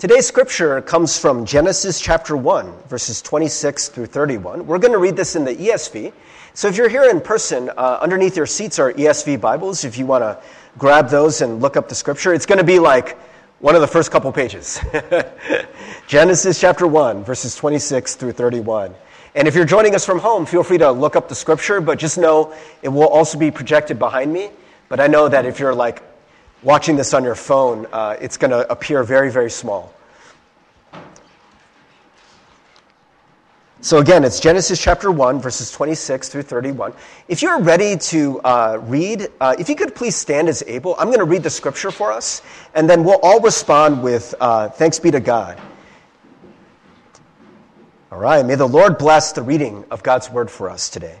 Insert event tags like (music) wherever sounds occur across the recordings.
Today's scripture comes from Genesis chapter 1, verses 26 through 31. We're going to read this in the ESV. So if you're here in person, uh, underneath your seats are ESV Bibles. If you want to grab those and look up the scripture, it's going to be like one of the first couple pages. (laughs) Genesis chapter 1, verses 26 through 31. And if you're joining us from home, feel free to look up the scripture, but just know it will also be projected behind me. But I know that if you're like watching this on your phone, uh, it's going to appear very, very small. So again, it's Genesis chapter 1, verses 26 through 31. If you're ready to uh, read, uh, if you could please stand as able, I'm going to read the scripture for us, and then we'll all respond with uh, thanks be to God. All right, may the Lord bless the reading of God's word for us today.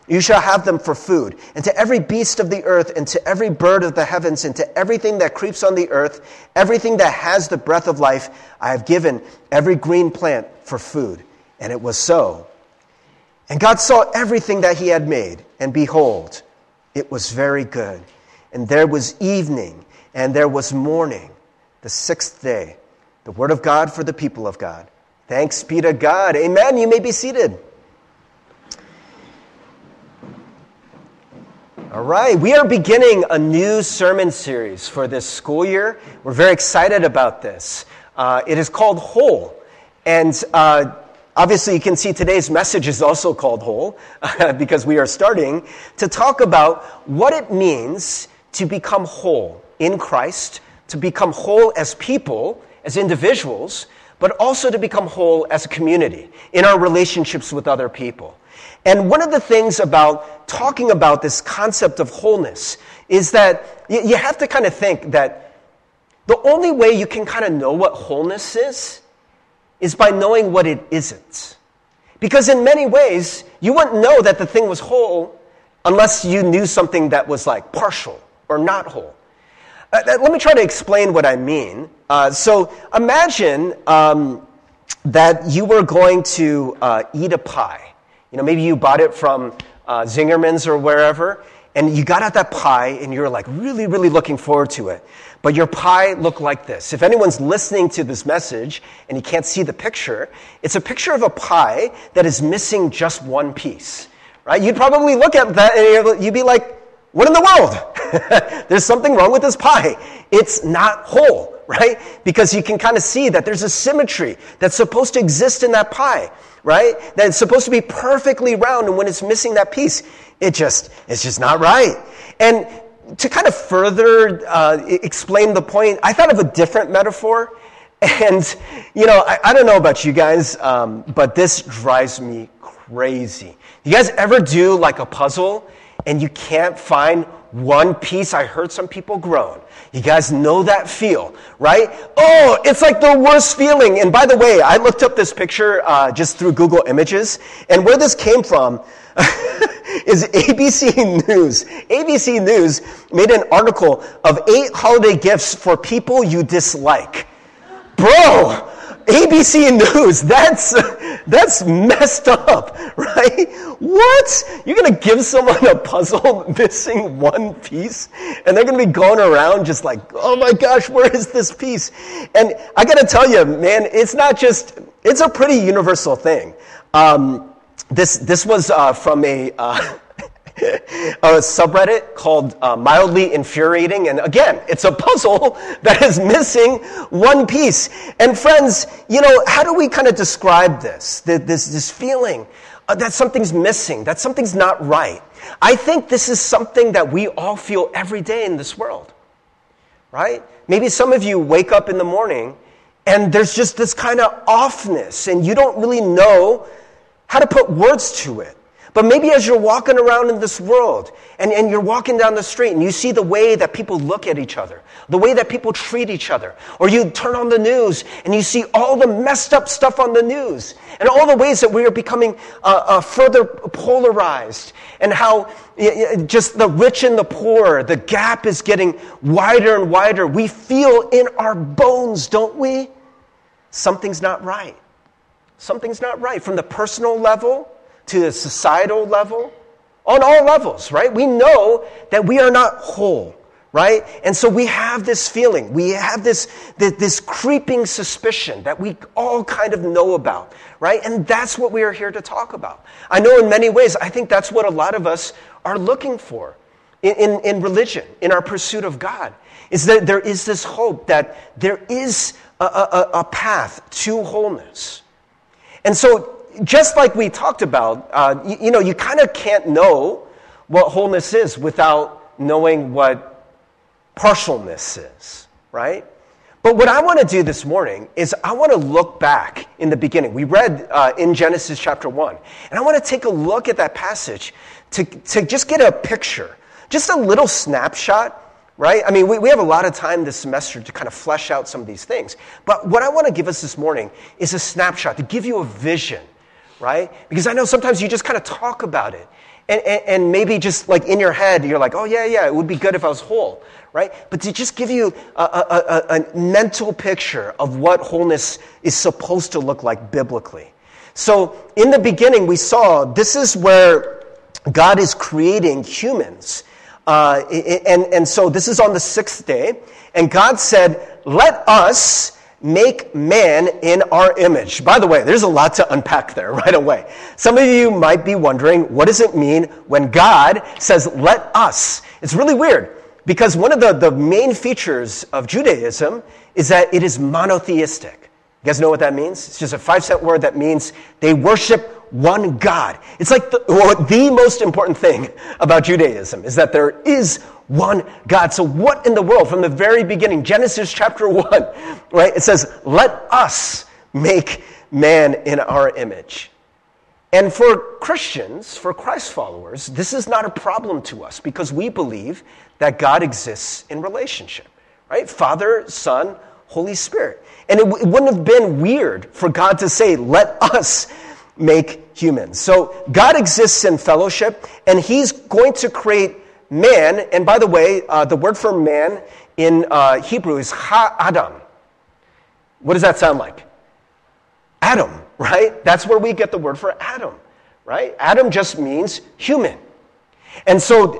You shall have them for food. And to every beast of the earth, and to every bird of the heavens, and to everything that creeps on the earth, everything that has the breath of life, I have given every green plant for food. And it was so. And God saw everything that he had made, and behold, it was very good. And there was evening, and there was morning, the sixth day. The word of God for the people of God. Thanks be to God. Amen. You may be seated. All right, we are beginning a new sermon series for this school year. We're very excited about this. Uh, it is called Whole. And uh, obviously, you can see today's message is also called Whole (laughs) because we are starting to talk about what it means to become whole in Christ, to become whole as people, as individuals, but also to become whole as a community in our relationships with other people. And one of the things about talking about this concept of wholeness is that you have to kind of think that the only way you can kind of know what wholeness is is by knowing what it isn't. Because in many ways, you wouldn't know that the thing was whole unless you knew something that was like partial or not whole. Uh, uh let me try to explain what I mean. Uh, so imagine um, that you were going to uh, eat a pie you know, maybe you bought it from uh, Zingerman's or wherever, and you got out that pie and you're like really, really looking forward to it. But your pie looked like this. If anyone's listening to this message and you can't see the picture, it's a picture of a pie that is missing just one piece. Right? You'd probably look at that and you'd be like, what in the world? (laughs) there's something wrong with this pie. It's not whole, right? Because you can kind of see that there's a symmetry that's supposed to exist in that pie right? That it's supposed to be perfectly round, and when it's missing that piece, it just, it's just not right. And to kind of further uh, explain the point, I thought of a different metaphor. (laughs) And, you know, I, I don't know about you guys, um, but this drives me crazy. You guys ever do like a puzzle and you can't find one piece? I heard some people groan. You guys know that feel, right? Oh, it's like the worst feeling. And by the way, I looked up this picture uh, just through Google Images, and where this came from (laughs) is ABC News. ABC News made an article of eight holiday gifts for people you dislike. Bro, ABC News, (laughs) that's, that's messed up, (laughs) right? What? You're going to give someone a puzzle (laughs) missing one piece and they're going to be going around just like, oh my gosh, where is this piece? And I got to tell you, man, it's not just, it's a pretty universal thing. Um, this, this was uh, from a, uh, (laughs) (laughs) a subreddit called uh, Mildly Infuriating. And again, it's a puzzle (laughs) that is missing one piece. And friends, you know, how do we kind of describe this? This, this feeling uh, that something's missing, that something's not right. I think this is something that we all feel every day in this world, right? Maybe some of you wake up in the morning and there's just this kind of offness and you don't really know how to put words to it. But maybe as you're walking around in this world and, and you're walking down the street and you see the way that people look at each other, the way that people treat each other, or you turn on the news and you see all the messed up stuff on the news and all the ways that we are becoming uh, uh, further polarized and how just the rich and the poor, the gap is getting wider and wider. We feel in our bones, don't we? Something's not right. Something's not right. From the personal level, to the societal level, on all levels, right? We know that we are not whole, right? And so we have this feeling, we have this, this, this, creeping suspicion that we all kind of know about, right? And that's what we are here to talk about. I know in many ways, I think that's what a lot of us are looking for in, in, in religion, in our pursuit of God, is that there is this hope that there is a, a, a path to wholeness. And so just like we talked about, uh, you, you know, you kind of can't know what wholeness is without knowing what partialness is, right? But what I want to do this morning is I want to look back in the beginning. We read uh, in Genesis chapter 1, and I want to take a look at that passage to, to just get a picture, just a little snapshot right? I mean, we, we have a lot of time this semester to kind of flesh out some of these things. But what I want to give us this morning is a snapshot to give you a vision right? Because I know sometimes you just kind of talk about it. And, and, and, maybe just like in your head, you're like, oh, yeah, yeah, it would be good if I was whole, right? But to just give you a, a, a, a mental picture of what wholeness is supposed to look like biblically. So in the beginning, we saw this is where God is creating humans. Uh, and, and so this is on the sixth day. And God said, let us make man in our image. By the way, there's a lot to unpack there (laughs) right away. Some of you might be wondering, what does it mean when God says, let us? It's really weird because one of the, the main features of Judaism is that it is monotheistic. You guys know what that means? It's just a five cent word that means they worship one God. It's like the, the most important thing about Judaism is that there is one God. So, what in the world, from the very beginning, Genesis chapter 1, right? It says, Let us make man in our image. And for Christians, for Christ followers, this is not a problem to us because we believe that God exists in relationship, right? Father, Son, Holy Spirit. And it, w- it wouldn't have been weird for God to say, Let us make humans. So God exists in fellowship, and He's going to create man, and by the way, uh, the word for man in uh, Hebrew is ha-adam. What does that sound like? Adam, (laughs) right? That's where we get the word for Adam, right? Adam just means human. And so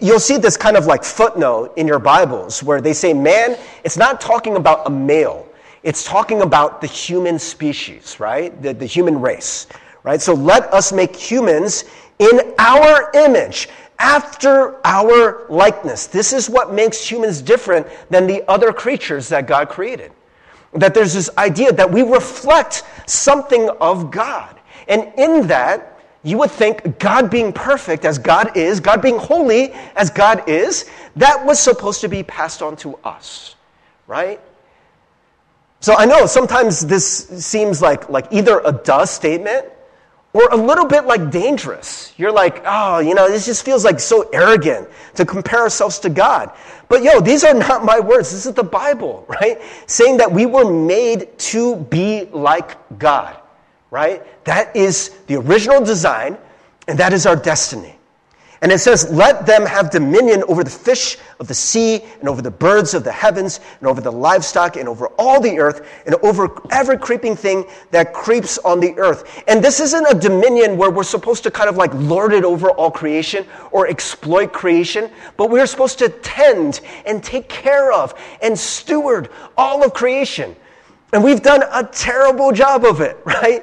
you'll see this kind of like footnote in your Bibles where they say man, it's not talking about a male. It's talking about the human species, right? The, the human race, right? So let us make humans in our image after our likeness. This is what makes humans different than the other creatures that God created. That there's this idea that we reflect something of God. And in that, you would think God being perfect as God is, God being holy as God is, that was supposed to be passed on to us, right? So I know sometimes this seems like, like either a duh statement or a little bit like dangerous. You're like, oh, you know, this just feels like so arrogant to compare ourselves to God. But yo, these are not my words. This is the Bible, (laughs) right? Saying that we were made to be like God, right? That is the original design, and that is our destiny. And it says, Let them have dominion over the fish of the sea, and over the birds of the heavens, and over the livestock, and over all the earth, and over every creeping thing that creeps on the earth. And this isn't a dominion where we're supposed to kind of like lord it over all creation or exploit creation, but we're supposed to tend and take care of and steward all of creation. And we've done a terrible job of it, (laughs) right?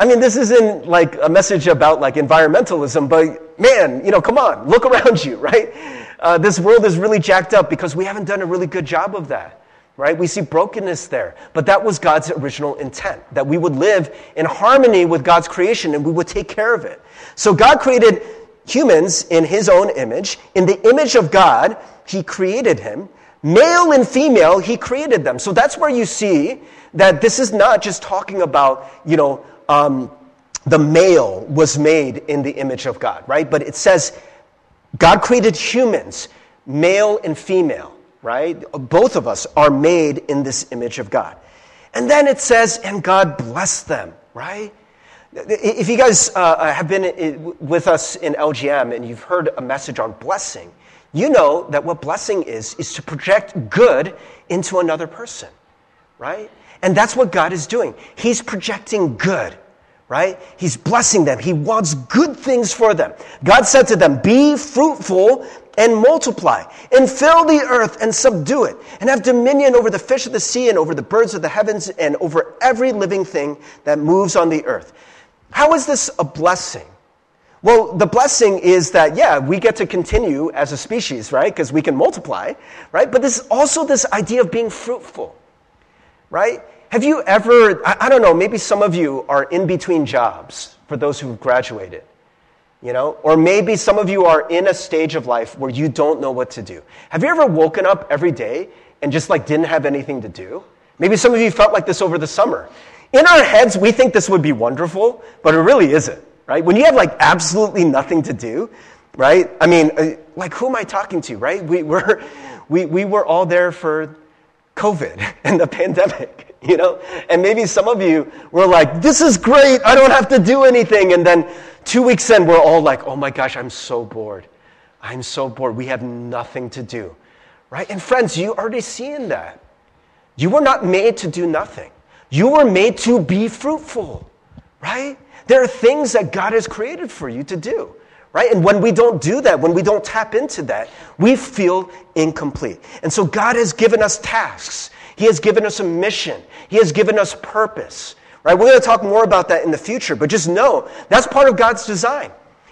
I mean, this isn't like a message about like environmentalism, but man, you know, come on, look around you, (laughs) right? Uh, this world is really jacked up because we haven't done a really good job of that, right? We see brokenness there. But that was God's original intent, that we would live in harmony with God's creation and we would take care of it. So God created humans in his own image. In the image of God, he created him. Male and female, he created them. So that's where you see that this is not just talking about, you know, um, the male was made in the image of God, right? But it says God created humans, male and female, right? Both of us are made in this image of God. And then it says, and God blessed them, right? If you guys uh, have been with us in LGM and you've heard a message on blessing, you know that what blessing is, is to project good into another person, right? And that's what God is doing. He's projecting good right? He's blessing them. He wants good things for them. God said to them, Be fruitful and multiply, and fill the earth and subdue it, and have dominion over the fish of the sea, and over the birds of the heavens, and over every living thing that moves on the earth. How is this a blessing? Well, the blessing is that, yeah, we get to continue as a species, right? Because we can multiply, right? But there's also this idea of being fruitful, right? Have you ever, I, I don't know, maybe some of you are in between jobs for those who've graduated, you know? Or maybe some of you are in a stage of life where you don't know what to do. Have you ever woken up every day and just like didn't have anything to do? Maybe some of you felt like this over the summer. In our heads, we think this would be wonderful, but it really isn't, right? When you have like absolutely nothing to do, right? I mean, uh, like who am I talking to, right? We were, we, we were all there for COVID (laughs) and the pandemic (laughs) you know? And maybe some of you were like, this is great, I don't have to do anything. And then two weeks in, we're all like, oh my gosh, I'm so bored. I'm so bored. We have nothing to do, right? And friends, you already seeing that. You were not made to do nothing. You were made to be fruitful, right? There are things that God has created for you to do, right? And when we don't do that, when we don't tap into that, we feel incomplete. And so God has given us tasks. He has given us a mission. He has given us purpose. Right? We're going to talk more about that in the future, but just know that's part of God's design.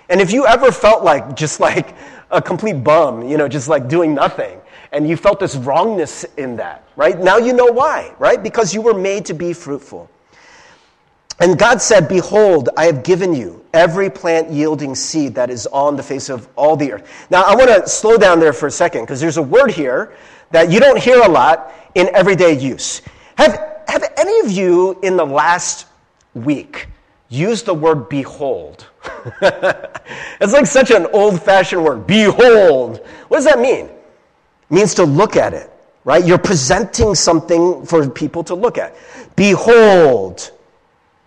And if you ever felt like just like a complete bum, you know, just like doing nothing, and you felt this wrongness in that, right? Now you know why, right? Because you were made to be fruitful. And God said, Behold, I have given you every plant yielding seed that is on the face of all the earth. Now, I want to slow down there for a second because there's a word here that you don't hear a lot in everyday use. Have, have any of you in the last week used the word behold? (laughs) it's like such an old fashioned word. Behold. What does that mean? It means to look at it, right? You're presenting something for people to look at. Behold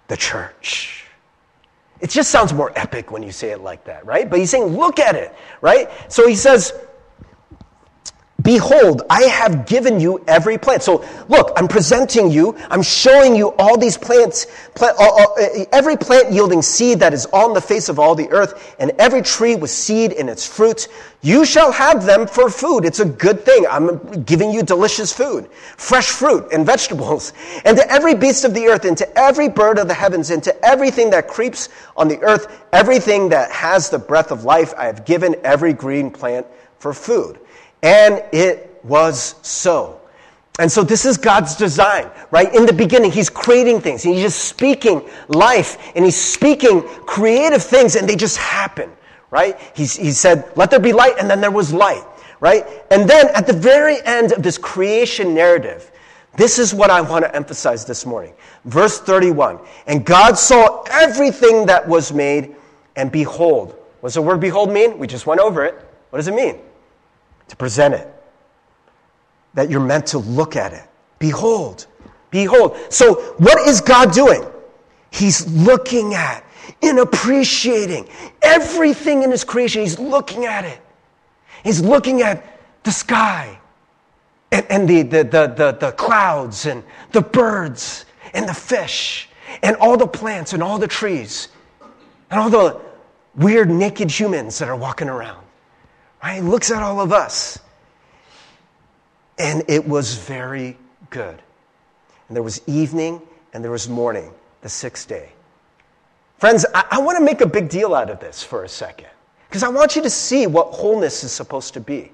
the church. It just sounds more epic when you say it like that, right? But he's saying, look at it, right? So he says, Behold, I have given you every plant. So look, I'm presenting you, I'm showing you all these plants, plant, uh, uh, every plant yielding seed that is on the face of all the earth, and every tree with seed in its fruit. You shall have them for food. It's a good thing. I'm giving you delicious food, fresh fruit and vegetables. (laughs) And to every beast of the earth, and to every bird of the heavens, and to everything that creeps on the earth, everything that has the breath of life, I have given every green plant for food. And it was so. And so this is God's design, right? In the beginning, He's creating things. He's just speaking life and He's speaking creative things and they just happen, right? He's, he said, let there be light and then there was light, right? And then at the very end of this creation narrative, this is what I want to emphasize this morning. Verse 31. And God saw everything that was made and behold. What does the word behold mean? We just went over it. What does it mean? To present it, that you're meant to look at it. Behold, behold. So, what is God doing? He's looking at and appreciating everything in His creation. He's looking at it. He's looking at the sky and, and the, the, the, the, the clouds and the birds and the fish and all the plants and all the trees and all the weird naked humans that are walking around. Right? He looks at all of us. And it was very good. And there was evening and there was morning, the sixth day. Friends, I, I want to make a big deal out of this for a second because I want you to see what wholeness is supposed to be.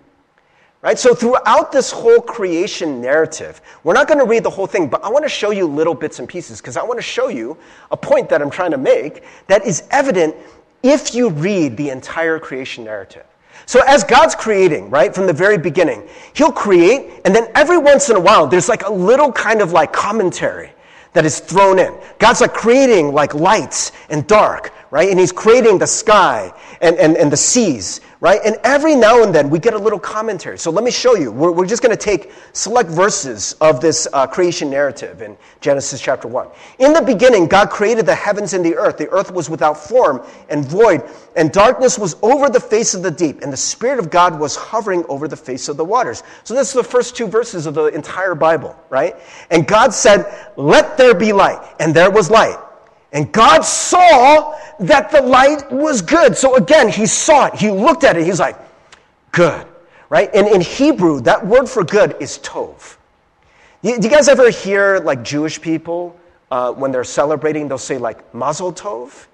Right? So, throughout this whole creation narrative, we're not going to read the whole thing, but I want to show you little bits and pieces because I want to show you a point that I'm trying to make that is evident if you read the entire creation narrative. So as God's creating, right, from the very beginning, He'll create, and then every once in a while, there's like a little kind of like commentary that is thrown in. God's like creating like lights and dark, right? And he's creating the sky and, and, and the seas right? And every now and then we get a little commentary. So let me show you. We're, we're just going to take select verses of this uh, creation narrative in Genesis chapter 1. In the beginning, God created the heavens and the earth. The earth was without form and void, and darkness was over the face of the deep, and the Spirit of God was hovering over the face of the waters. So this is the first two verses of the entire Bible, right? And God said, Let there be light, and there was light. And God saw that the light was good. So again, he saw it. He looked at it. He's like, good. Right? And in Hebrew, that word for good is tov. Do you guys ever hear like Jewish people uh, when they're celebrating, they'll say like mazel tov?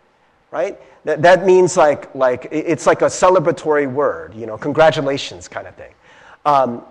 Right? That, that means like, like, it's like a celebratory word, you know, congratulations kind of thing. Um,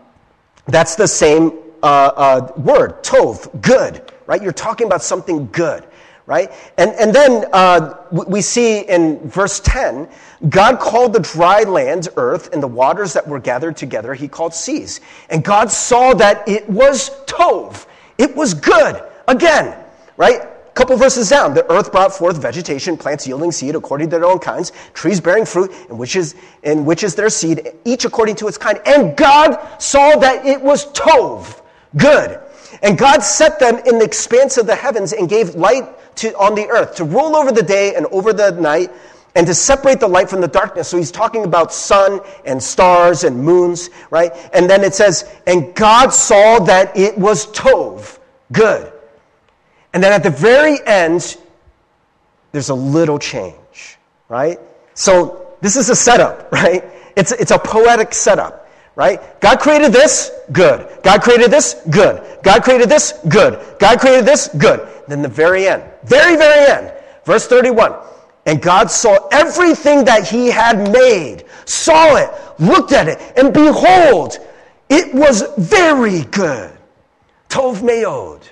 that's the same uh, uh, word, tov, good, right? You're talking about something good right? And, and then uh, we see in verse 10, God called the dry land earth and the waters that were gathered together, he called seas. And God saw that it was tov. It was good. Again, right? A couple verses down, the earth brought forth vegetation, plants yielding seed according to their own kinds, trees bearing fruit, and which is, and which is their seed, each according to its kind. And God saw that it was tov, good. And God set them in the expanse of the heavens and gave light to, on the earth to rule over the day and over the night and to separate the light from the darkness. So he's talking about sun and stars and moons, right? And then it says, and God saw that it was Tov, good. And then at the very end, there's a little change, right? So this is a setup, (laughs) right? It's, it's a poetic setup, right? God created this, good. God created this, good. God created this, good. God created this, good. Then the very end, very, very end, verse 31. And God saw everything that he had made, saw it, looked at it, and behold, it was very good. Tov meod,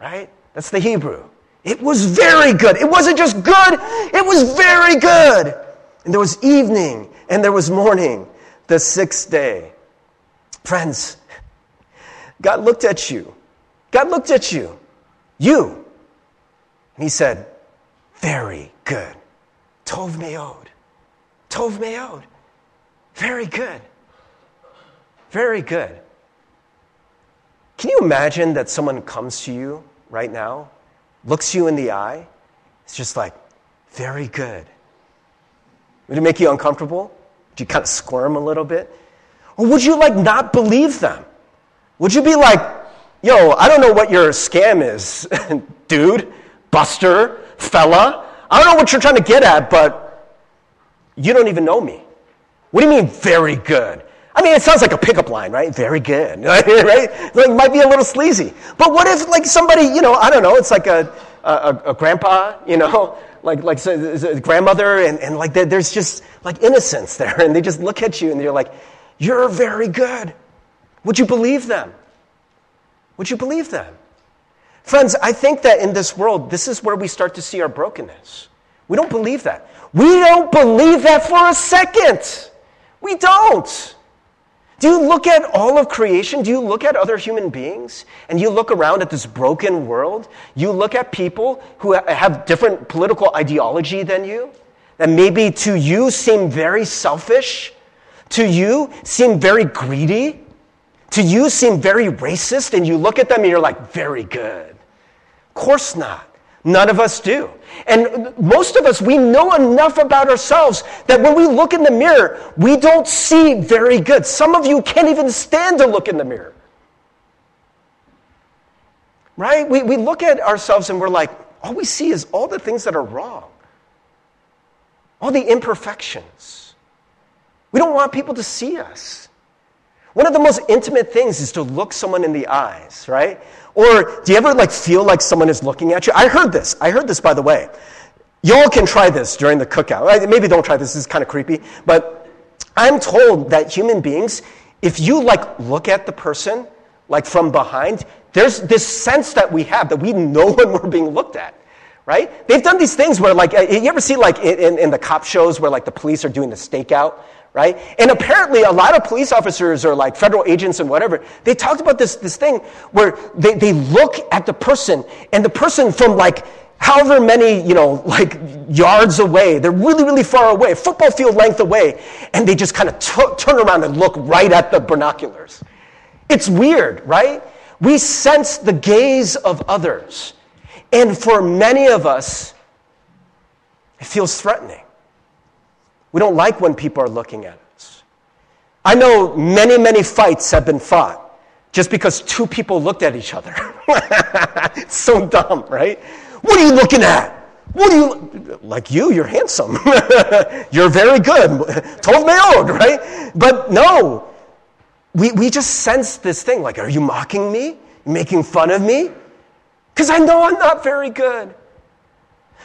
right? That's the Hebrew. It was very good. It wasn't just good, it was very good. And there was evening and there was morning, the sixth day. Friends, God looked at you. God looked at you. You. And he said, Very good. Tov meod. Tov meod. Very good. Very good. Can you imagine that someone comes to you right now, looks you in the eye? It's just like, very good. Would it make you uncomfortable? Would you kind of squirm a little bit? Or would you like not believe them? Would you be like, yo, I don't know what your scam is, (laughs) dude? buster, fella. I don't know what you're trying to get at, but you don't even know me. What do you mean, very good? I mean, it sounds like a pickup line, right? Very good, (laughs) right? Like, might be a little sleazy. But what if, like, somebody, you know, I don't know, it's like a, a, a grandpa, you know, like, like a grandmother, and, and like, there's just, like, innocence there, (laughs) and they just look at you and they're like, you're very good. Would you believe them? Would you believe them? Friends, I think that in this world, this is where we start to see our brokenness. We don't believe that. We don't believe that for a second. We don't. Do you look at all of creation? Do you look at other human beings? And you look around at this broken world? You look at people who have different political ideology than you? That maybe to you seem very selfish? To you seem very greedy? To you seem very racist? And you look at them and you're like, very good. Of course not. None of us do. And most of us, we know enough about ourselves that when we look in the mirror, we don't see very good. Some of you can't even stand to look in the mirror. Right? We, we look at ourselves and we're like, all we see is all the things that are wrong, all the imperfections. We don't want people to see us. One of the most intimate things is to look someone in the eyes, right? Or do you ever like feel like someone is looking at you? I heard this. I heard this by the way. Y'all can try this during the cookout. Maybe don't try this. This is kind of creepy. But I'm told that human beings, if you like look at the person like from behind, there's this sense that we have that we know (laughs) when we're being looked at right? They've done these things where, like, uh, you ever see, like, in, in, the cop shows where, like, the police are doing the stakeout, right? And apparently, a lot of police officers or like federal agents and whatever, they talked about this, this thing where they, they look at the person and the person from like however many, you know, like yards away, they're really, really far away, football field length away, and they just kind of t- turn around and look right at the binoculars. It's weird, right? We sense the gaze of others. And for many of us, it feels threatening. We don't like when people are looking at us. I know many, many fights have been fought just because two people looked at each other. (laughs) it's so dumb, right? What are you looking at? What are you like you? You're handsome. (laughs) you're very good. Told me old, right? But no, we, we just sense this thing like, are you mocking me? Making fun of me? Because I know I'm not very good.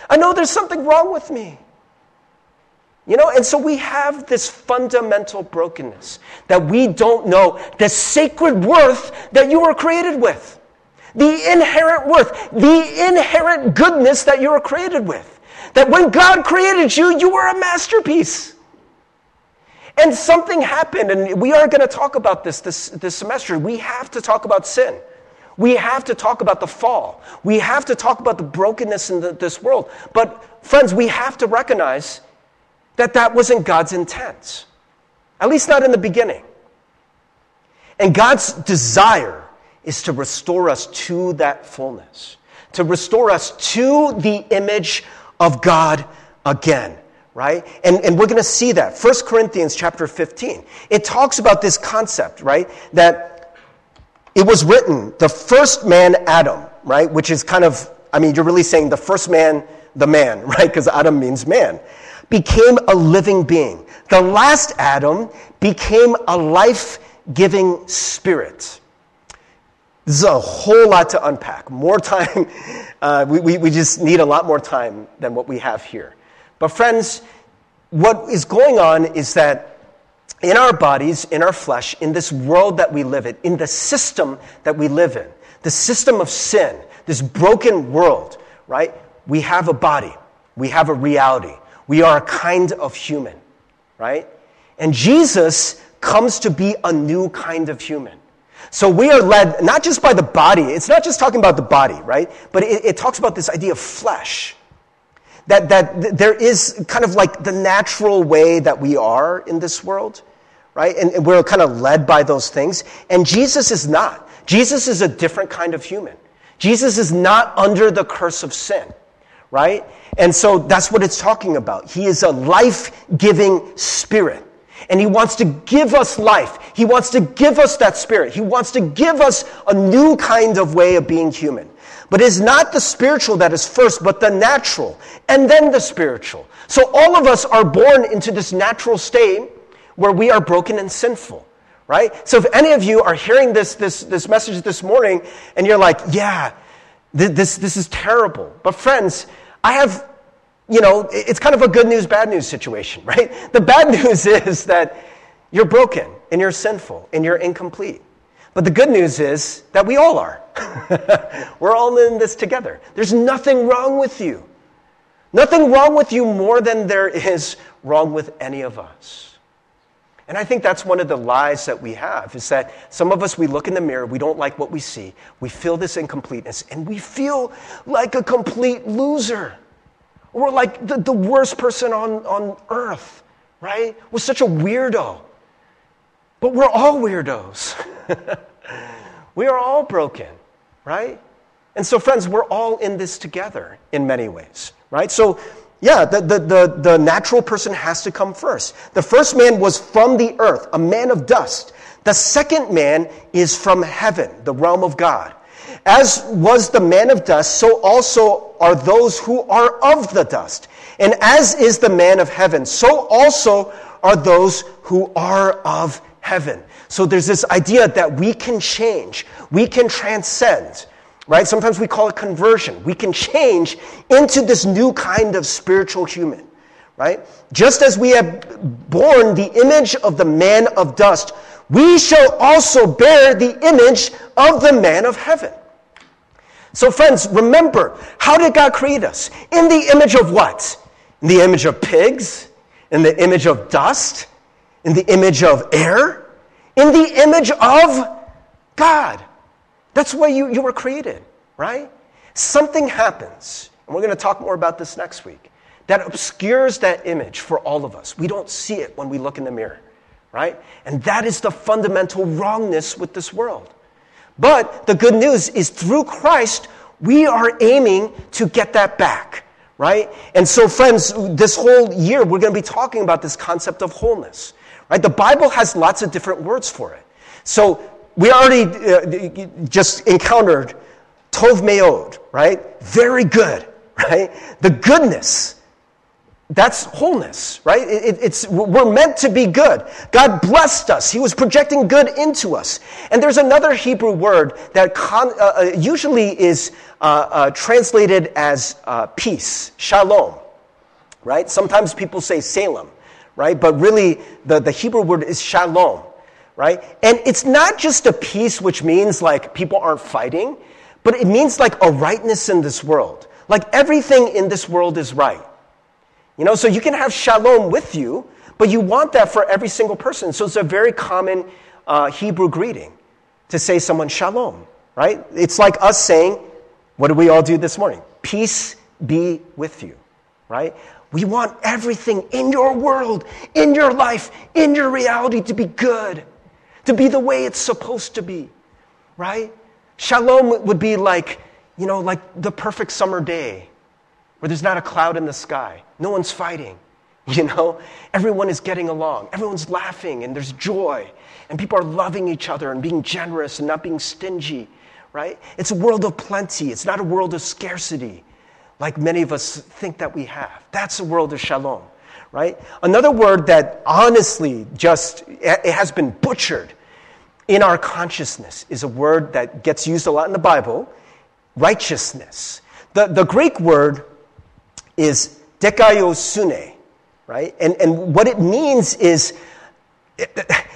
I know there's something wrong with me. You know, and so we have this fundamental brokenness that we don't know the sacred worth that you were created with, the inherent worth, the inherent goodness that you were created with. That when God created you, you were a masterpiece. And something happened, and we are going to talk about this, this this semester. We have to talk about sin. We have to talk about the fall. We have to talk about the brokenness in the, this world. But, friends, we have to recognize that that wasn't God's intent, at least not in the beginning. And God's desire is to restore us to that fullness, to restore us to the image of God again right? And, and we're going to see that. 1 corinthians chapter 15 it talks about this concept right? That it was written the first man adam right? Which is kind of i mean you're really saying the first man the man (laughs) right? Because adam means man became a living being. The last Adam became a life giving spirit. This is a whole lot to unpack. More time, (laughs) uh, we, we, we just need a lot more time than what we have here. But, friends, what is going on is that in our bodies, in our flesh, in this world that we live in, in the system that we live in, the system of sin, this broken world, right? We have a body, we have a reality, we are a kind of human, right? And Jesus comes to be a new kind of human. So we are led not just by the body, it's not just talking about the body, right? But it, it talks about this idea of flesh. That, that there is kind of like the natural way that we are in this world, right? And, and we're kind of led by those things. And Jesus is not. Jesus is a different kind of human. Jesus is not under the curse of sin right? And so that's what it's talking about. He is a life giving spirit. And he wants to give us life. He wants to give us that spirit. He wants to give us a new kind of way of being human. But it's not the spiritual that is first, but the natural, and then the spiritual. So all of us are born into this natural state where we are broken and sinful, right? So if any of you are hearing this, this, this message this morning and you're like, yeah, this, this is terrible. But friends, I have, you know, it's kind of a good news, bad news situation, (laughs) right? The bad news is that you're broken and you're sinful and you're incomplete. But the good news is that we all are. (laughs) We're all in this together. There's nothing wrong with you. Nothing wrong with you more than there is wrong with any of us. And I think that's one of the lies that we have is that some of us, we look in the mirror, we don't like what we see, we feel this incompleteness, and we feel like a complete loser. We're like the, the worst person on, on earth, right? We're such a weirdo. But we're all weirdos. (laughs) we are all broken, right? And so, friends, we're all in this together in many ways, right? So, yeah, the, the, the, the, natural person has to come first. The first man was from the earth, a man of dust. The second man is from heaven, the realm of God. As was the man of dust, so also are those who are of the dust. And as is the man of heaven, so also are those who are of heaven. So there's this idea that we can change, we can transcend right? Sometimes we call it conversion. We can change into this new kind of spiritual human, right? Just as we have borne the image of the man of dust, we shall also bear the image of the man of heaven. So, friends, remember, how did God create us? In the image of what? In the image of pigs? In the image of dust? In the image of air? In the image of God. That's why you, you were created, right? Something happens, and we're going to talk more about this next week, that obscures that image for all of us. We don't see it when we look in the mirror, right? And that is the fundamental wrongness with this world. But the good news is through Christ, we are aiming to get that back, right? And so, friends, this whole year, we're going to be talking about this concept of wholeness, right? The Bible has lots of different words for it. So, we already uh, just encountered Tov Meod, right? Very good, (laughs) right? The goodness that's wholeness, right? It, it's, we're meant to be good. God blessed us. He was projecting good into us. And there's another Hebrew word that con, uh, uh usually is uh, uh, translated as uh, peace, shalom, right? Sometimes people say Salem, right? But really, the, the Hebrew word is shalom, right? And it's not just a peace which means like people aren't fighting, but it means like a rightness in this world. Like everything in this world is right. You know, so you can have shalom with you, but you want that for every single person. So it's a very common uh, Hebrew greeting to say someone shalom, right? It's like us saying, what did we all do this morning? Peace be with you, right? We want everything in your world, in your life, in your reality to be good, to be the way it's supposed to be, right? Shalom would be like, you know, like the perfect summer day where there's not a cloud in the sky. No one's fighting. (laughs) You know, everyone is getting along. Everyone's laughing and there's joy. And people are loving each other and being generous and not being stingy, right? It's a world of plenty. It's not a world of scarcity like many of us think that we have. That's a world of shalom, right? Another word that honestly just it has been butchered in our consciousness is a word that gets used a lot in the Bible, righteousness. The, the Greek word is dikaiosune, right? And, and what it means is,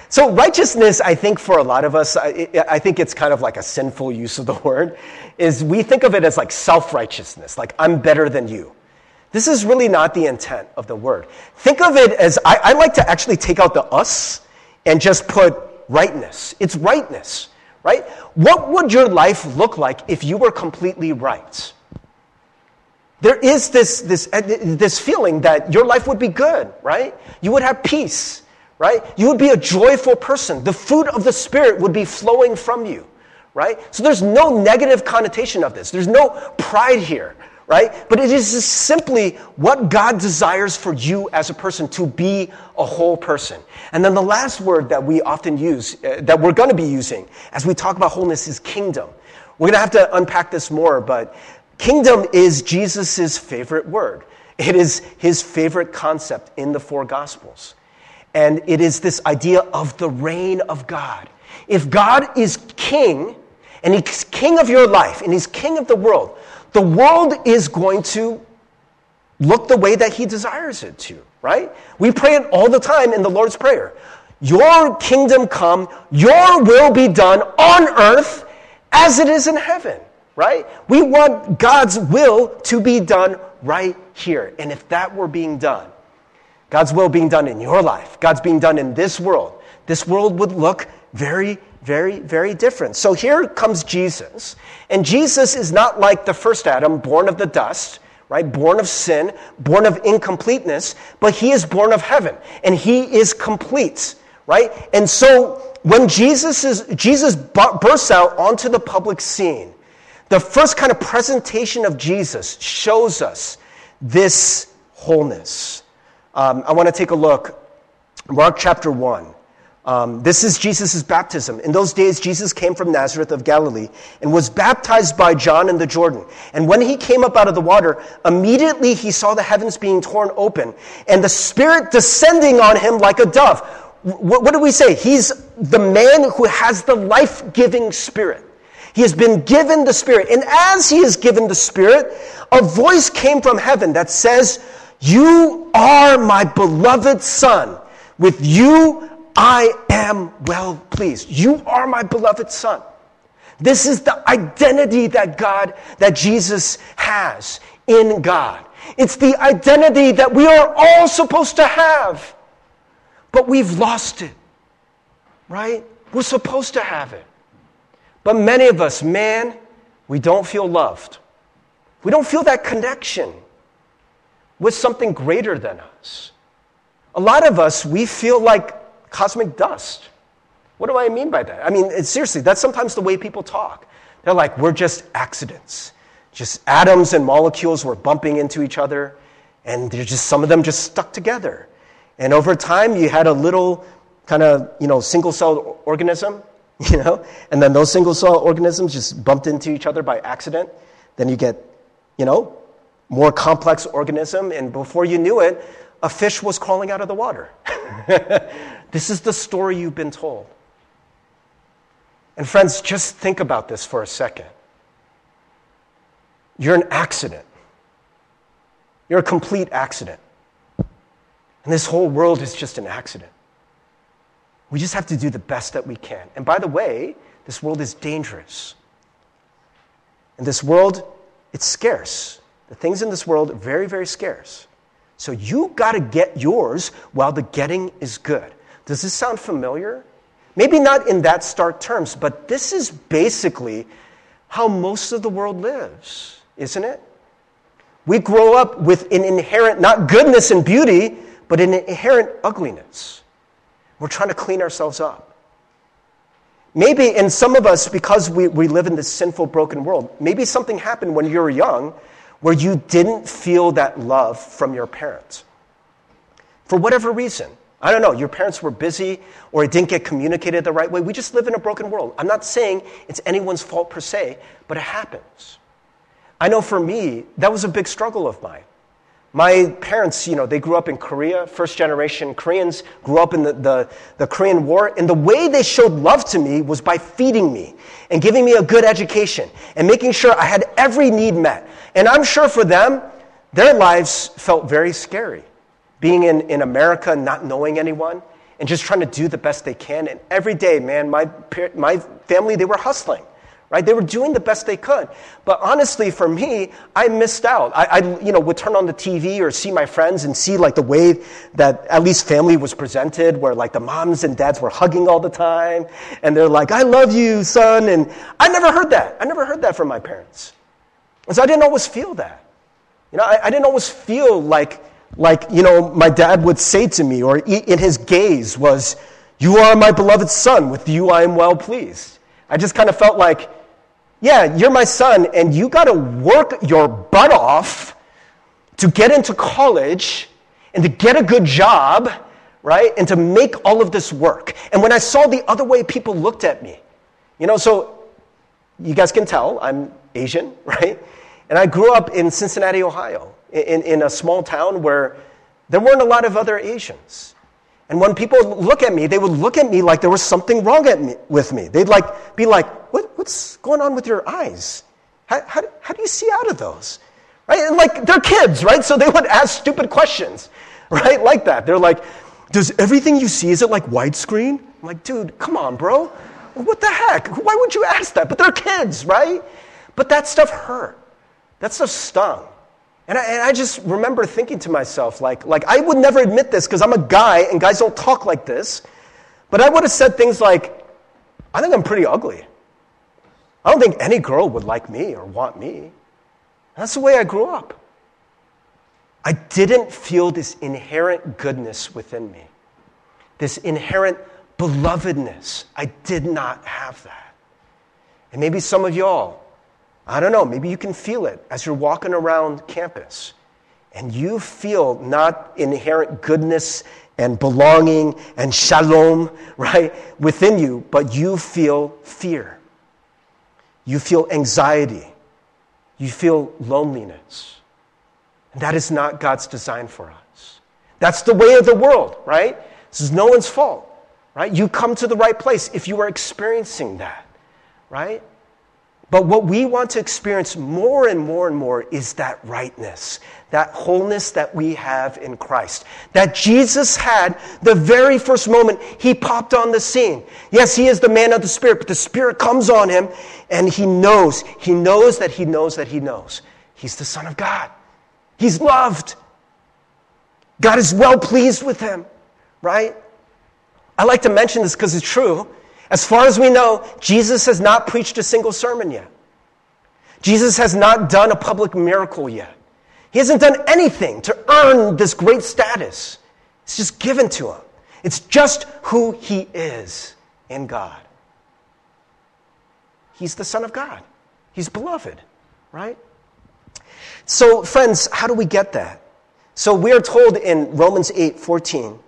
so righteousness, I think for a lot of us, I, I think it's kind of like a sinful use of the word, is we think of it as like self-righteousness, like I'm better than you. This is really not the intent of the word. Think of it as, I, I like to actually take out the us and just put rightness. It's rightness, right? What would your life look like if you were completely right? there is this, this, uh, this feeling that your life would be good, right? You would have peace, right? You would be a joyful person. The fruit of the Spirit would be flowing from you, right? So there's no negative connotation of this. There's no pride here, right? But it is simply what God desires for you as a person to be a whole person. And then the last word that we often use, uh, that we're going to be using as we talk about wholeness is kingdom. We're going to have to unpack this more, but Kingdom is Jesus' favorite word. It is his favorite concept in the four Gospels. And it is this idea of the reign of God. If God is king, and he's king of your life, and he's king of the world, the world is going to look the way that he desires it to, right? We pray it all the time in the Lord's Prayer. Your kingdom come, your will be done on earth as it is in heaven right? We want God's will to be done right here. And if that were being done, God's will being done in your life, God's being done in this world, this world would look very, very, very different. So here comes Jesus. And Jesus is not like the first Adam, born of the dust, right? Born of sin, born of incompleteness, but he is born of heaven and he is complete, right? And so when Jesus is, Jesus bursts out onto the public scene, the first kind of presentation of Jesus shows us this wholeness. Um, I want to take a look. Mark chapter 1. Um, this is Jesus' baptism. In those days, Jesus came from Nazareth of Galilee and was baptized by John in the Jordan. And when he came up out of the water, immediately he saw the heavens being torn open and the Spirit descending on him like a dove. What, what do we say? He's the man who has the life giving Spirit. He has been given the Spirit. And as he is given the Spirit, a voice came from heaven that says, You are my beloved Son. With you I am well pleased. You are my beloved Son. This is the identity that God, that Jesus has in God. It's the identity that we are all supposed to have. but we've lost it, right? We're supposed to have it. But many of us, man, we don't feel loved. We don't feel that connection with something greater than us. A lot of us, we feel like cosmic dust. What do I mean by that? I mean, seriously, that's sometimes the way people talk. They're like, we're just accidents. Just atoms and molecules were bumping into each other, and they're just some of them just stuck together. And over time, you had a little kind of, you know, single celled organism, (laughs) you know, and then those single cell organisms just bumped into each other by accident. Then you get, you know, more complex organism, and before you knew it, a fish was crawling out of the water. (laughs) this is the story you've been told. And friends, just think about this for a second. You're an accident. You're a complete accident. And this whole world is just an accident. We just have to do the best that we can. And by the way, this world is dangerous. And this world, it's scarce. The things in this world are very, very scarce. So you got to get yours while the getting is good. Does this sound familiar? Maybe not in that stark terms, but this is basically how most of the world lives, isn't it? We grow up with an inherent, not goodness and beauty, but an inherent ugliness. We're trying to clean ourselves up. Maybe in some of us, because we, we live in this sinful, broken world, maybe something happened when you were young where you didn't feel that love from your parents. For whatever reason. I don't know, your parents were busy or it didn't get communicated the right way. We just live in a broken world. I'm not saying it's anyone's fault per se, but it happens. I know for me, that was a big struggle of mine. My parents, you know, they grew up in Korea, first generation Koreans, grew up in the, the, the, Korean War, and the way they showed love to me was by feeding me and giving me a good education and making sure I had every need met. And I'm sure for them, their lives felt very scary. Being in, in America, not knowing anyone, and just trying to do the best they can. And every day, man, my, my family, they were hustling right? They were doing the best they could. But honestly, for me, I missed out. I, I, you know, would turn on the TV or see my friends and see like the way that at least family was presented, where like the moms and dads were hugging all the time, and they're like, "I love you, son," and I never heard that. I never heard that from my parents, and so I didn't always feel that. You know, I, I didn't always feel like like you know my dad would say to me, or in his gaze was, "You are my beloved son. With you, I am well pleased." I just kind of felt like yeah, you're my son, and you got to work your butt off to get into college and to get a good job, right? And to make all of this work. And when I saw the other way people looked at me, you know, so you guys can tell I'm Asian, (laughs) right? And I grew up in Cincinnati, Ohio, in, in a small town where there weren't a lot of other Asians. And when people look at me, they would look at me like there was something wrong me, with me. They'd like, be like, what, what's going on with your eyes? How, how, how do you see out of those? Right? And like, they're kids, right? So they would ask stupid questions, (laughs) right? Like that. They're like, does everything you see, is it like widescreen? I'm like, dude, come on, bro. What the heck? Why would you ask that? But they're kids, right? But that stuff hurt. That stuff stung. And I, and I, just remember thinking to myself, like, like I would never admit this because I'm a guy and guys don't talk like this. But I would have said things like, I think I'm pretty ugly. I don't think any girl would like me or want me. That's the way I grew up. I didn't feel this inherent goodness within me, this inherent belovedness. I did not have that. And maybe some of y'all, I don't know, maybe you can feel it as you're walking around campus and you feel not inherent goodness and belonging and shalom, (laughs) right, within you, but you feel fear. You feel anxiety. You feel loneliness. And that is not God's design for us. That's the way of the world, right? This is no one's fault, right? You come to the right place if you are experiencing that, right? But what we want to experience more and more and more is that rightness, that wholeness that we have in Christ. That Jesus had the very first moment he popped on the scene. Yes, he is the man of the Spirit, but the Spirit comes on him and he knows, he knows that he knows that he knows. He's the Son of God. He's loved. God is well pleased with him, right? I like to mention this because it's true. As far as we know, Jesus has not preached a single sermon yet. Jesus has not done a public miracle yet. He hasn't done anything to earn this great status. It's just given to him. It's just who he is in God. He's the Son of God. He's beloved, right? So, friends, how do we get that? So, we are told in Romans 8 14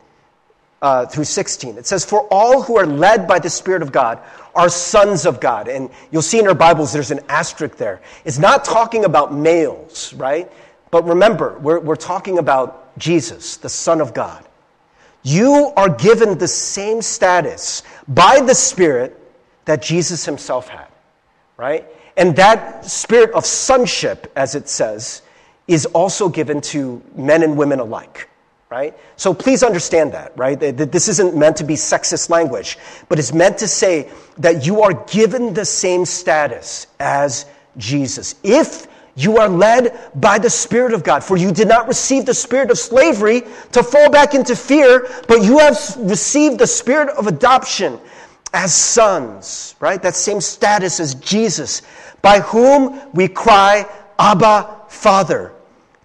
uh, through 16, it says, For all who are led by the Spirit of God are sons of God. And you'll see in our Bibles there's an asterisk there. It's not talking about males, right? But remember, we're, we're talking about Jesus, the Son of God. You are given the same status by the Spirit that Jesus himself had, right? And that spirit of sonship, as it says, is also given to men and women alike, right? So please understand that, right? That this isn't meant to be sexist language, but it's meant to say that you are given the same status as Jesus. If you are led by the Spirit of God, for you did not receive the spirit of slavery to fall back into fear, but you have received the spirit of adoption as sons, right? That same status as Jesus, by whom we cry, Abba, Father.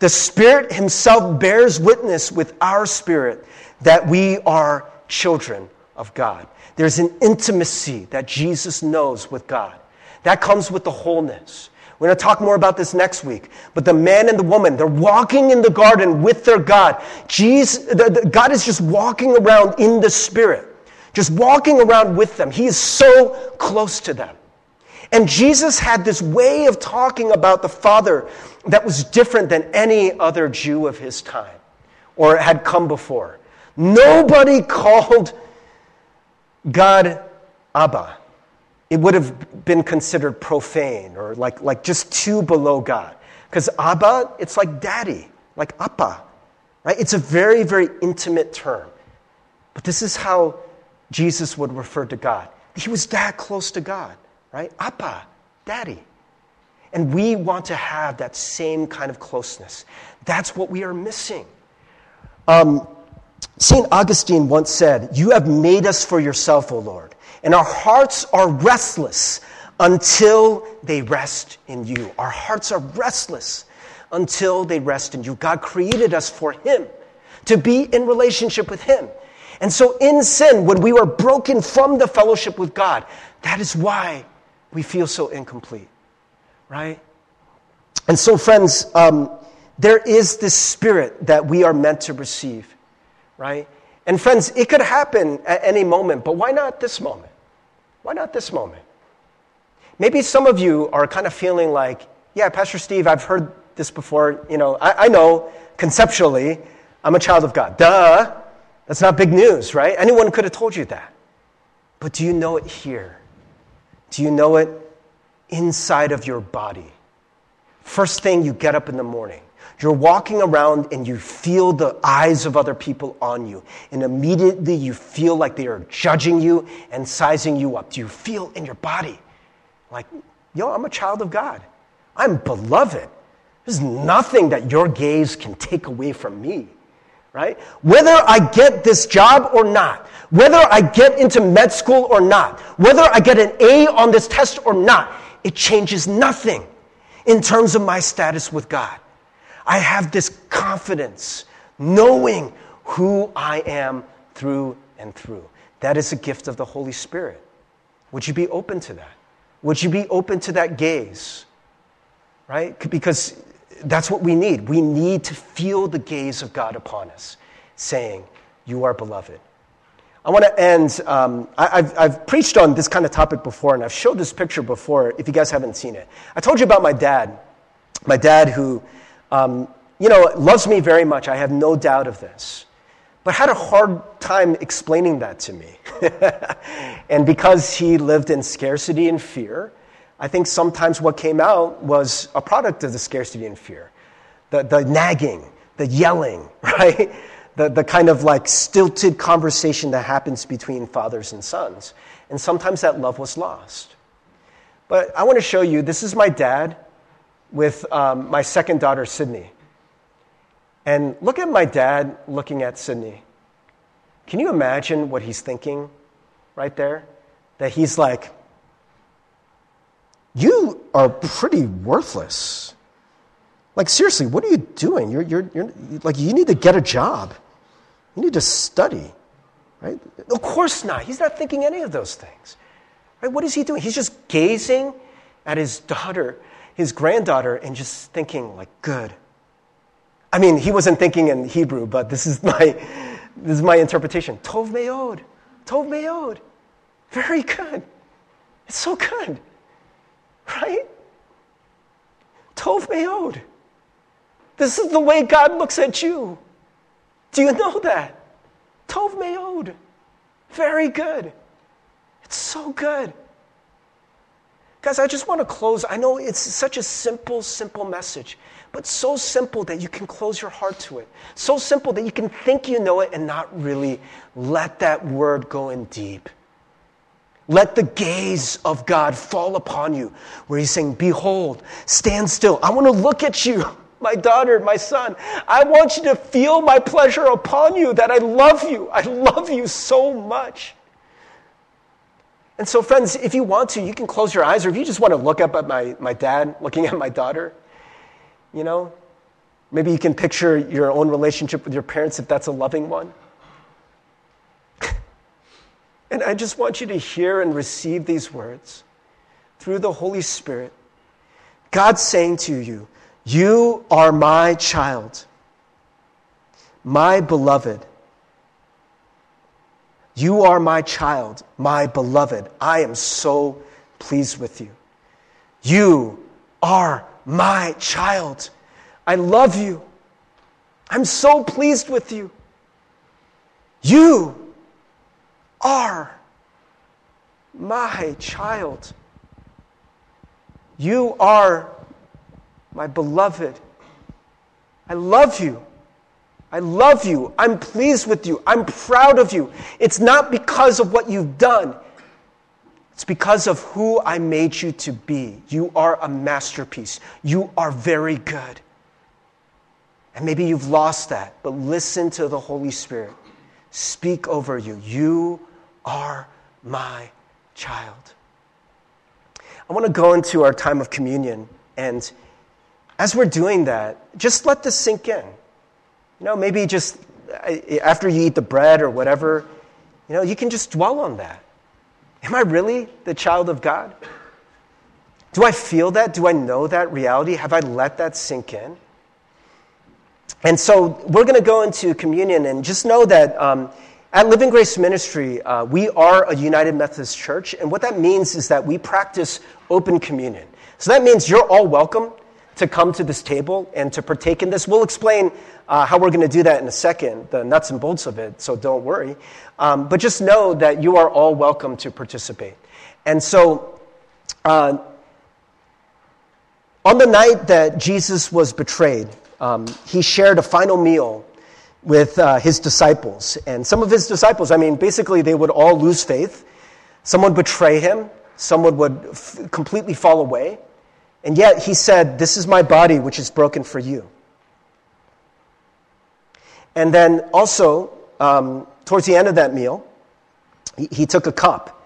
The Spirit Himself bears witness with our spirit that we are children of God. There's an intimacy that Jesus knows with God. That comes with the wholeness. We're going to talk more about this next week. But the man and the woman, they're walking in the garden with their God. Jesus, the, the, God is just walking around in the Spirit, just walking around with them. He is so close to them. And Jesus had this way of talking about the Father that was different than any other Jew of his time or had come before. Nobody called God Abba it would have been considered profane or like, like just too below God. Because Abba, it's like daddy, like Appa, right? It's a very, very intimate term. But this is how Jesus would refer to God. He was that close to God, right? Appa, daddy. And we want to have that same kind of closeness. That's what we are missing. Um, St. Augustine once said, You have made us for yourself, O Lord and our hearts are restless until they rest in you. Our hearts are restless until they rest in you. God created us for Him, to be in relationship with Him. And so, in sin, when we were broken from the fellowship with God, that is why we feel so incomplete, right? And so, friends, um, there is this spirit that we are meant to receive, right? And, friends, it could happen at any moment, but why not this moment? Why not this moment? Maybe some of you are kind of feeling like, yeah, Pastor Steve, I've heard this before. You know, I, I know conceptually I'm a child of God. Duh. That's not big news, right? Anyone could have told you that. But do you know it here? Do you know it inside of your body? First thing you get up in the morning, you're walking around and you feel the eyes of other people on you. And immediately you feel like they are judging you and sizing you up. Do you feel in your body like, yo, I'm a child of God? I'm beloved. There's nothing that your gaze can take away from me, right? Whether I get this job or not, whether I get into med school or not, whether I get an A on this test or not, it changes nothing in terms of my status with God. I have this confidence, knowing who I am through and through. That is a gift of the Holy Spirit. Would you be open to that? Would you be open to that gaze? Right? Because that's what we need. We need to feel the gaze of God upon us, saying, You are beloved. I want to end. Um, I, have I've preached on this kind of topic before, and I've showed this picture before if you guys haven't seen it. I told you about my dad. My dad, who um, you know, loves me very much. I have no doubt of this. But had a hard time explaining that to me. (laughs) and because he lived in scarcity and fear, I think sometimes what came out was a product of the scarcity and fear. The, the nagging, the yelling, (laughs) right? The, the kind of like stilted conversation that happens between fathers and sons. And sometimes that love was lost. But I want to show you this is my dad with um, my second daughter, Sydney. And look at my dad looking at Sydney. Can you imagine what he's thinking right there? That he's like, You are pretty worthless. Like, seriously, what are you doing? You're, you're, you're, like, you need to get a job. You need to study, right? Of course not. He's not thinking any of those things. Right? What is he doing? He's just gazing at his daughter, his granddaughter, and just thinking, like, good. I mean, he wasn't thinking in Hebrew, but this is my, (laughs) this is my interpretation. Tov meod. Tov meod. Very good. It's so good. Right? Tov meod. This is the way God looks at you. Do you know that? Tov meod. Very good. It's so good. Guys, I just want to close. I know it's such a simple, simple message, but so simple that you can close your heart to it. So simple that you can think you know it and not really let that word go in deep. Let the gaze of God fall upon you, where He's saying, Behold, stand still. I want to look at you, my daughter, my son. I want you to feel my pleasure upon you, that I love you. I love you so much. And so, friends, if you want to, you can close your eyes, or if you just want to look up at my, my dad looking at my daughter, you know, maybe you can picture your own relationship with your parents if that's a loving one. (laughs) and I just want you to hear and receive these words through the Holy Spirit. God saying to you, You are my child, my beloved. You are my child, my beloved. I am so pleased with you. You are my child. I love you. I'm so pleased with you. You are my child. You are my beloved. I love you. I love you. I'm pleased with you. I'm proud of you. It's not because of what you've done, it's because of who I made you to be. You are a masterpiece. You are very good. And maybe you've lost that, but listen to the Holy Spirit speak over you. You are my child. I want to go into our time of communion, and as we're doing that, just let this sink in. You know, maybe just after you eat the bread or whatever, you know, you can just dwell on that. Am I really the child of God? Do I feel that? Do I know that reality? Have I let that sink in? And so we're going to go into communion and just know that um, at Living Grace Ministry, uh, we are a United Methodist church. And what that means is that we practice open communion. So that means you're all welcome to come to this table and to partake in this. We'll explain uh, how we're going to do that in a second, the nuts and bolts of it, so don't worry. Um, but just know that you are all welcome to participate. And so, uh, on the night that Jesus was betrayed, um, he shared a final meal with uh, his disciples. And some of his disciples, I mean, basically, they would all lose faith. Someone would betray him, someone would f- completely fall away. And yet he said, This is my body, which is broken for you. And then also, um, towards the end of that meal, he, he took a cup.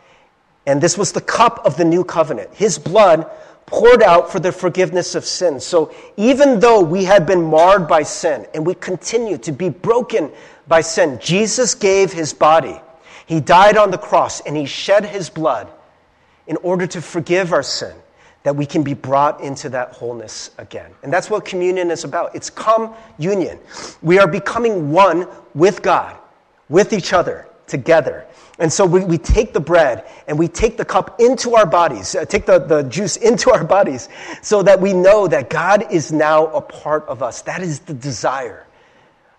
And this was the cup of the new covenant. His blood poured out for the forgiveness of sins. So even though we had been marred by sin and we continue to be broken by sin, Jesus gave his body. He died on the cross and he shed his blood in order to forgive our sin that we can be brought into that wholeness again. And that's what communion is about. It's communion. We are becoming one with God, with each other, together. And so we, we take the bread and we take the cup into our bodies, uh, take the, the juice (laughs) into our bodies, so that we know that God is now a part of us. That is the desire.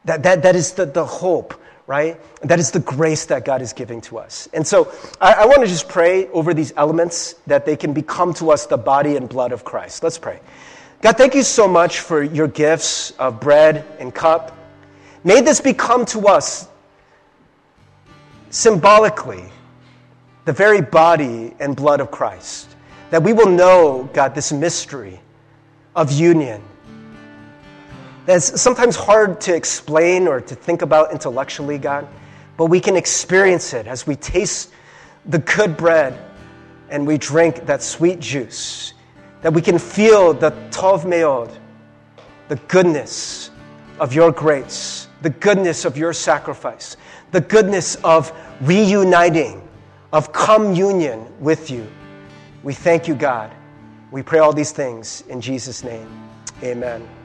That, that, that is the, the hope right? That is the grace that God is giving to us. And so I, I want to just pray over these elements that they can become to us the body and blood of Christ. Let's pray. God, thank you so much for your gifts of bread and cup. May this become to us symbolically the very body and blood of Christ. That we will know, God, this mystery of union that's sometimes hard to explain or to think about intellectually, God. but we can experience it as we taste the good bread and we drink that sweet juice, that we can feel the tov meod, the goodness of your grace, the goodness of your sacrifice, the goodness of reuniting, of communion with you. We thank you, God. We pray all these things in Jesus' name. Amen.